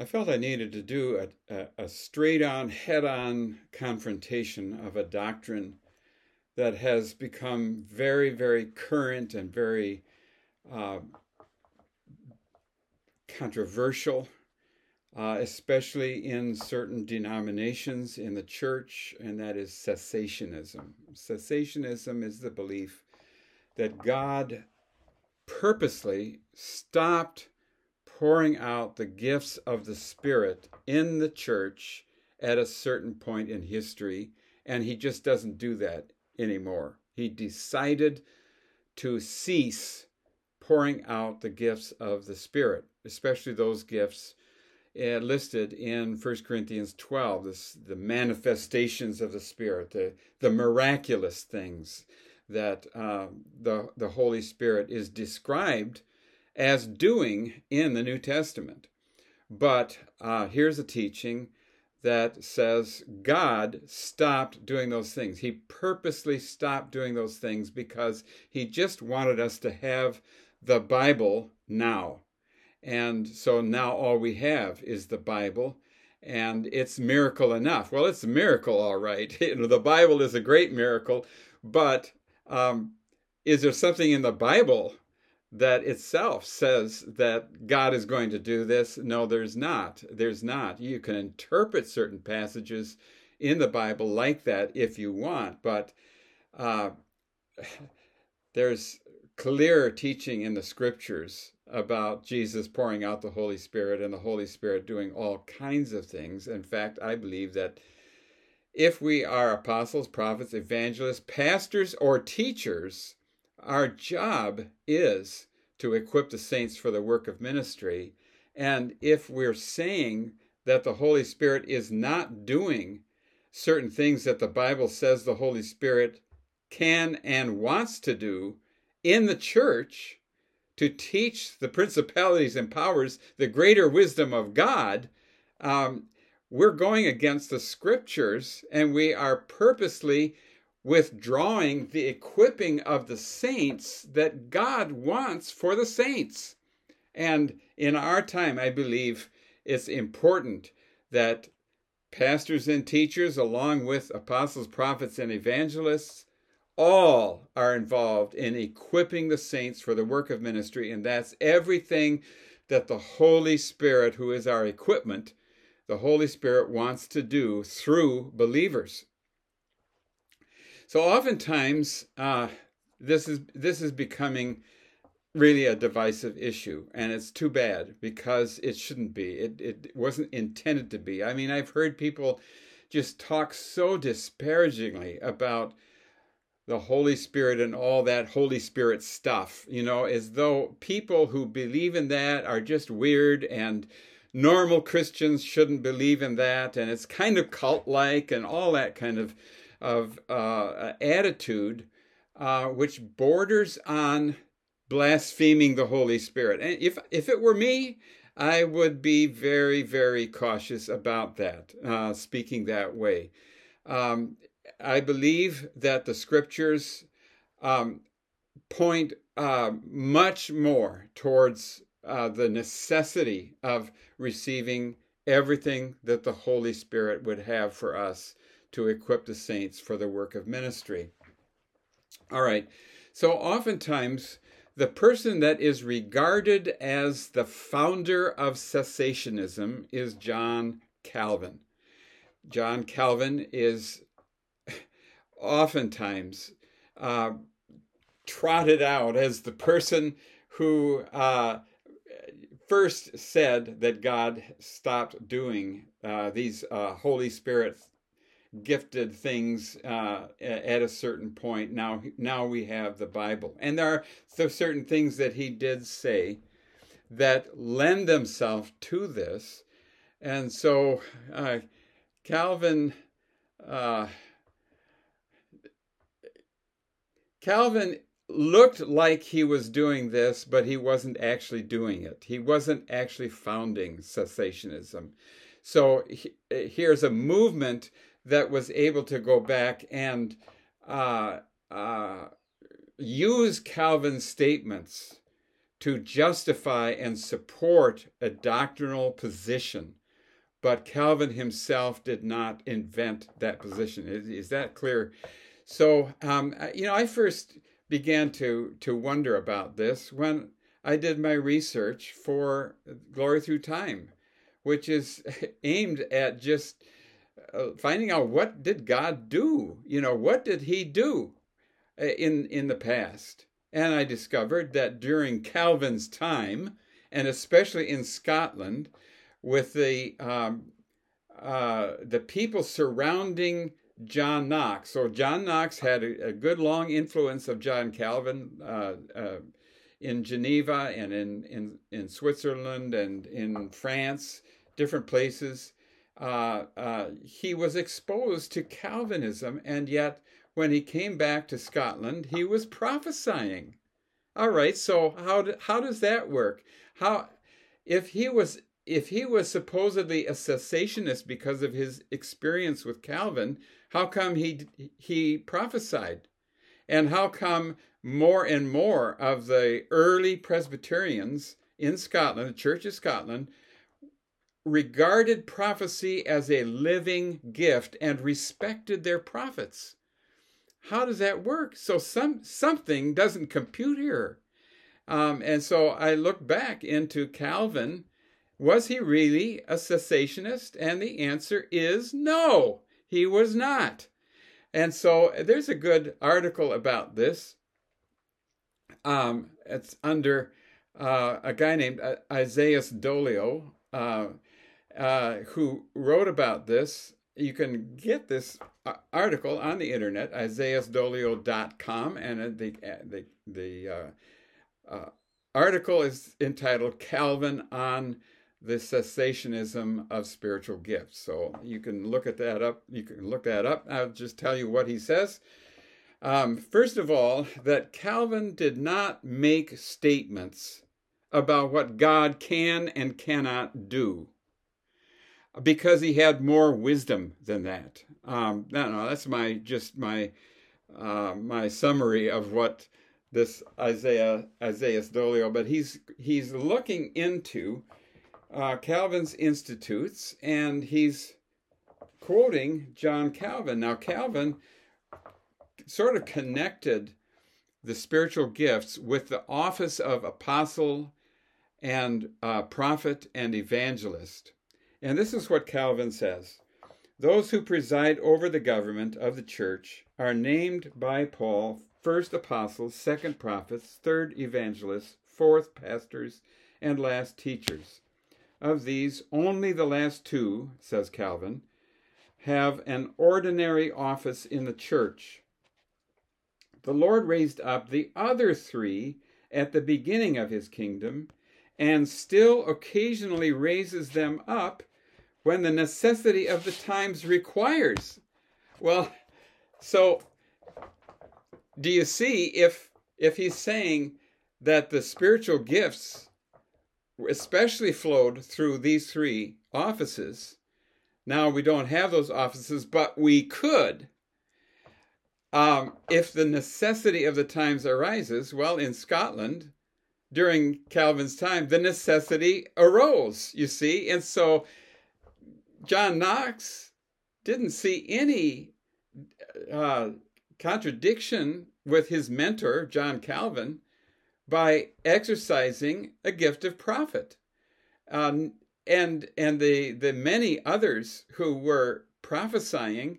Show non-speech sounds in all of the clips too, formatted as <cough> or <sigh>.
I felt I needed to do a, a, a straight on, head on confrontation of a doctrine that has become very, very current and very uh, controversial, uh, especially in certain denominations in the church, and that is cessationism. Cessationism is the belief that God purposely stopped pouring out the gifts of the Spirit in the church at a certain point in history, and he just doesn't do that anymore. He decided to cease pouring out the gifts of the Spirit, especially those gifts uh, listed in 1 Corinthians 12, this, the manifestations of the Spirit, the, the miraculous things that uh, the, the Holy Spirit is described as doing in the New Testament. But uh, here's a teaching that says God stopped doing those things. He purposely stopped doing those things because he just wanted us to have the Bible now. And so now all we have is the Bible, and it's miracle enough. Well, it's a miracle, all right. <laughs> You know, the Bible is a great miracle, but um, is there something in the Bible that itself says that God is going to do this. No, there's not. There's not. You can interpret certain passages in the Bible like that if you want, but uh, <sighs> there's clear teaching in the scriptures about Jesus pouring out the Holy Spirit and the Holy Spirit doing all kinds of things. In fact, I believe that if we are apostles, prophets, evangelists, pastors, or teachers, our job is to equip the saints for the work of ministry. And if we're saying that the Holy Spirit is not doing certain things that the Bible says the Holy Spirit can and wants to do in the church to teach the principalities and powers the greater wisdom of God, um, we're going against the scriptures and we are purposely withdrawing the equipping of the saints that God wants for the saints. And in our time, I believe it's important that pastors and teachers, along with apostles, prophets, and evangelists, all are involved in equipping the saints for the work of ministry. And that's everything that the Holy Spirit, who is our equipment, the Holy Spirit wants to do through believers. So oftentimes, uh, this is this is becoming really a divisive issue, and it's too bad because it shouldn't be. It it wasn't intended to be. I mean, I've heard people just talk so disparagingly about the Holy Spirit and all that Holy Spirit stuff, you know, as though people who believe in that are just weird and normal Christians shouldn't believe in that, and it's kind of cult like and all that kind of of uh, attitude uh, which borders on blaspheming the Holy Spirit. And if if it were me, I would be very very cautious about that. Uh, speaking that way, um, I believe that the Scriptures um, point uh, much more towards uh, the necessity of receiving everything that the Holy Spirit would have for us to equip the saints for the work of ministry. All right, so oftentimes the person that is regarded as the founder of cessationism is John Calvin. John Calvin is <laughs> oftentimes uh, trotted out as the person who uh, first said that God stopped doing uh, these uh, Holy Spirit gifted things uh, at a certain point. Now, now we have the Bible, and there are certain things that he did say that lend themselves to this, and so uh, Calvin. Uh, Calvin looked like he was doing this, but he wasn't actually doing it. He wasn't actually founding cessationism. So he, here's a movement that was able to go back and uh, uh, use Calvin's statements to justify and support a doctrinal position. But Calvin himself did not invent that position. Is, is that clear? So, um, you know, I first began to, to wonder about this when I did my research for Glory Through Time, which is <laughs> aimed at just uh, finding out what did God do? You know, what did he do uh, in in the past? And I discovered that during Calvin's time, and especially in Scotland, with the um, uh, the people surrounding John Knox. So John Knox had a, a good long influence of John Calvin uh, uh, in Geneva and in, in, in Switzerland and in France, different places. Uh, uh, he was exposed to Calvinism, and yet when he came back to Scotland, he was prophesying. All right, so how do, how does that work? How if he was if he was supposedly a cessationist because of his experience with Calvin, how come he he prophesied? And how come more and more of the early Presbyterians in Scotland, the Church of Scotland, regarded prophecy as a living gift and respected their prophets? How does that work? So some something doesn't compute here. Um, and so I look back into Calvin. Was he really a cessationist? And the answer is no, he was not. And so there's a good article about this. Um, it's under uh, a guy named uh, Isaias Dolio, uh, uh, who wrote about this. You can get this uh, article on the internet, isaiasdolio.com, and the the the uh, article is entitled "Calvin on the Cessationism of Spiritual Gifts." So you can look at that up. You can look that up. I'll just tell you what he says. Um, first of all, that Calvin did not make statements about what God can and cannot do because he had more wisdom than that. Um, no, no, that's my just my uh, my summary of what this Isaiah Isaiah Dolio, but he's he's looking into uh, Calvin's institutes and he's quoting John Calvin. Now Calvin sort of connected the spiritual gifts with the office of apostle and uh, prophet and evangelist. And this is what Calvin says Those who preside over the government of the church are named by Paul first apostles, second prophets, third evangelists, fourth pastors, and last teachers. Of these, only the last two, says Calvin, have an ordinary office in the church the Lord raised up the other three at the beginning of his kingdom and still occasionally raises them up when the necessity of the times requires. Well, so do you see if if he's saying that the spiritual gifts especially flowed through these three offices. Now we don't have those offices, but we could. Um, if the necessity of the times arises, well, in Scotland, during Calvin's time, the necessity arose, you see. And so John Knox didn't see any uh, contradiction with his mentor, John Calvin, by exercising a gift of prophet. Um, and and the, the many others who were prophesying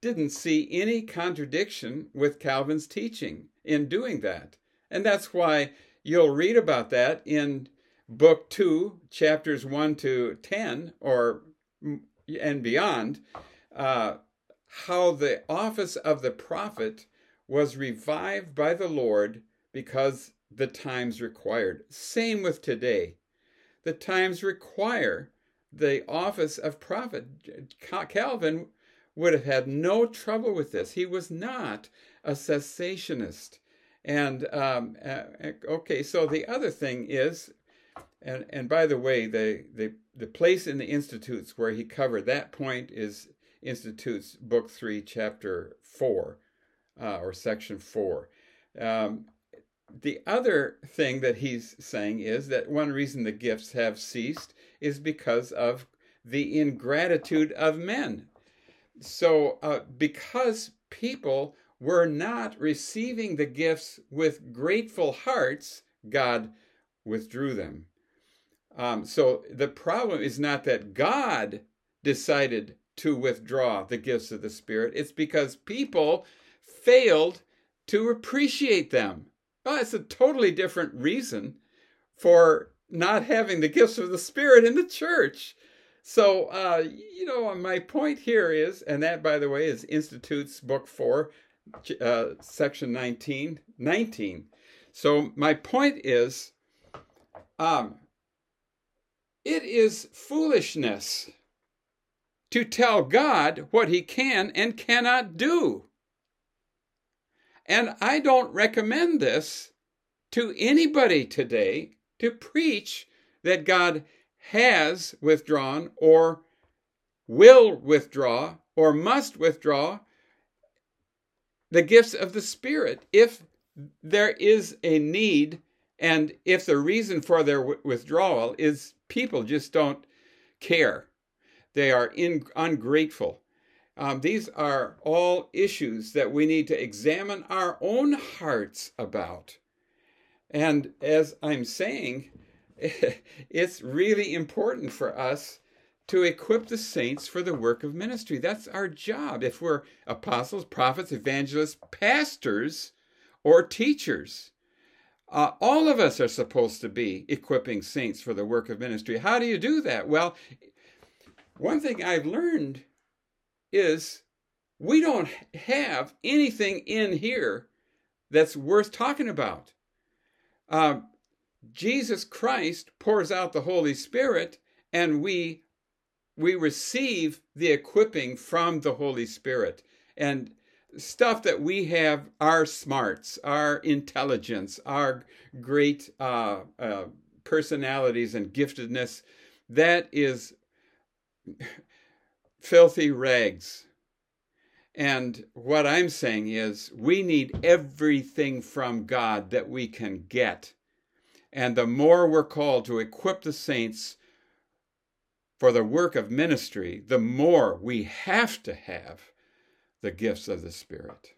didn't see any contradiction with Calvin's teaching in doing that. And that's why you'll read about that in book 2 chapters 1 to 10 or and beyond uh, how the office of the prophet was revived by the Lord because the times required. Same with today. The times require the office of prophet. Calvin would have had no trouble with this. He was not a cessationist. And um, uh, okay, so the other thing is, and and by the way, the the the place in the institutes where he covered that point is Institutes Book Three, Chapter Four, uh, or Section Four. Um, the other thing that he's saying is that one reason the gifts have ceased is because of the ingratitude of men. So, uh, because people were not receiving the gifts with grateful hearts, God withdrew them. Um, so, the problem is not that God decided to withdraw the gifts of the Spirit, it's because people failed to appreciate them. Well, it's a totally different reason for not having the gifts of the Spirit in the church. So, uh, you know, my point here is, and that, by the way, is Institutes Book 4, uh, Section 19. 19. So, my point is, um, it is foolishness to tell God what he can and cannot do. And I don't recommend this to anybody today to preach that God has withdrawn or will withdraw or must withdraw the gifts of the Spirit if there is a need and if the reason for their withdrawal is people just don't care. They are in, ungrateful. Um, these are all issues that we need to examine our own hearts about. And as I'm saying, <laughs> it's really important for us to equip the saints for the work of ministry. That's our job. If we're apostles, prophets, evangelists, pastors, or teachers, uh, all of us are supposed to be equipping saints for the work of ministry. How do you do that? Well, one thing I've learned is we don't have anything in here that's worth talking about. Uh, Jesus Christ pours out the Holy Spirit, and we we receive the equipping from the Holy Spirit. And stuff that we have our smarts, our intelligence, our great uh, uh, personalities and giftedness, that is filthy rags. And what I'm saying is, we need everything from God that we can get. And the more we're called to equip the saints for the work of ministry, the more we have to have the gifts of the Spirit.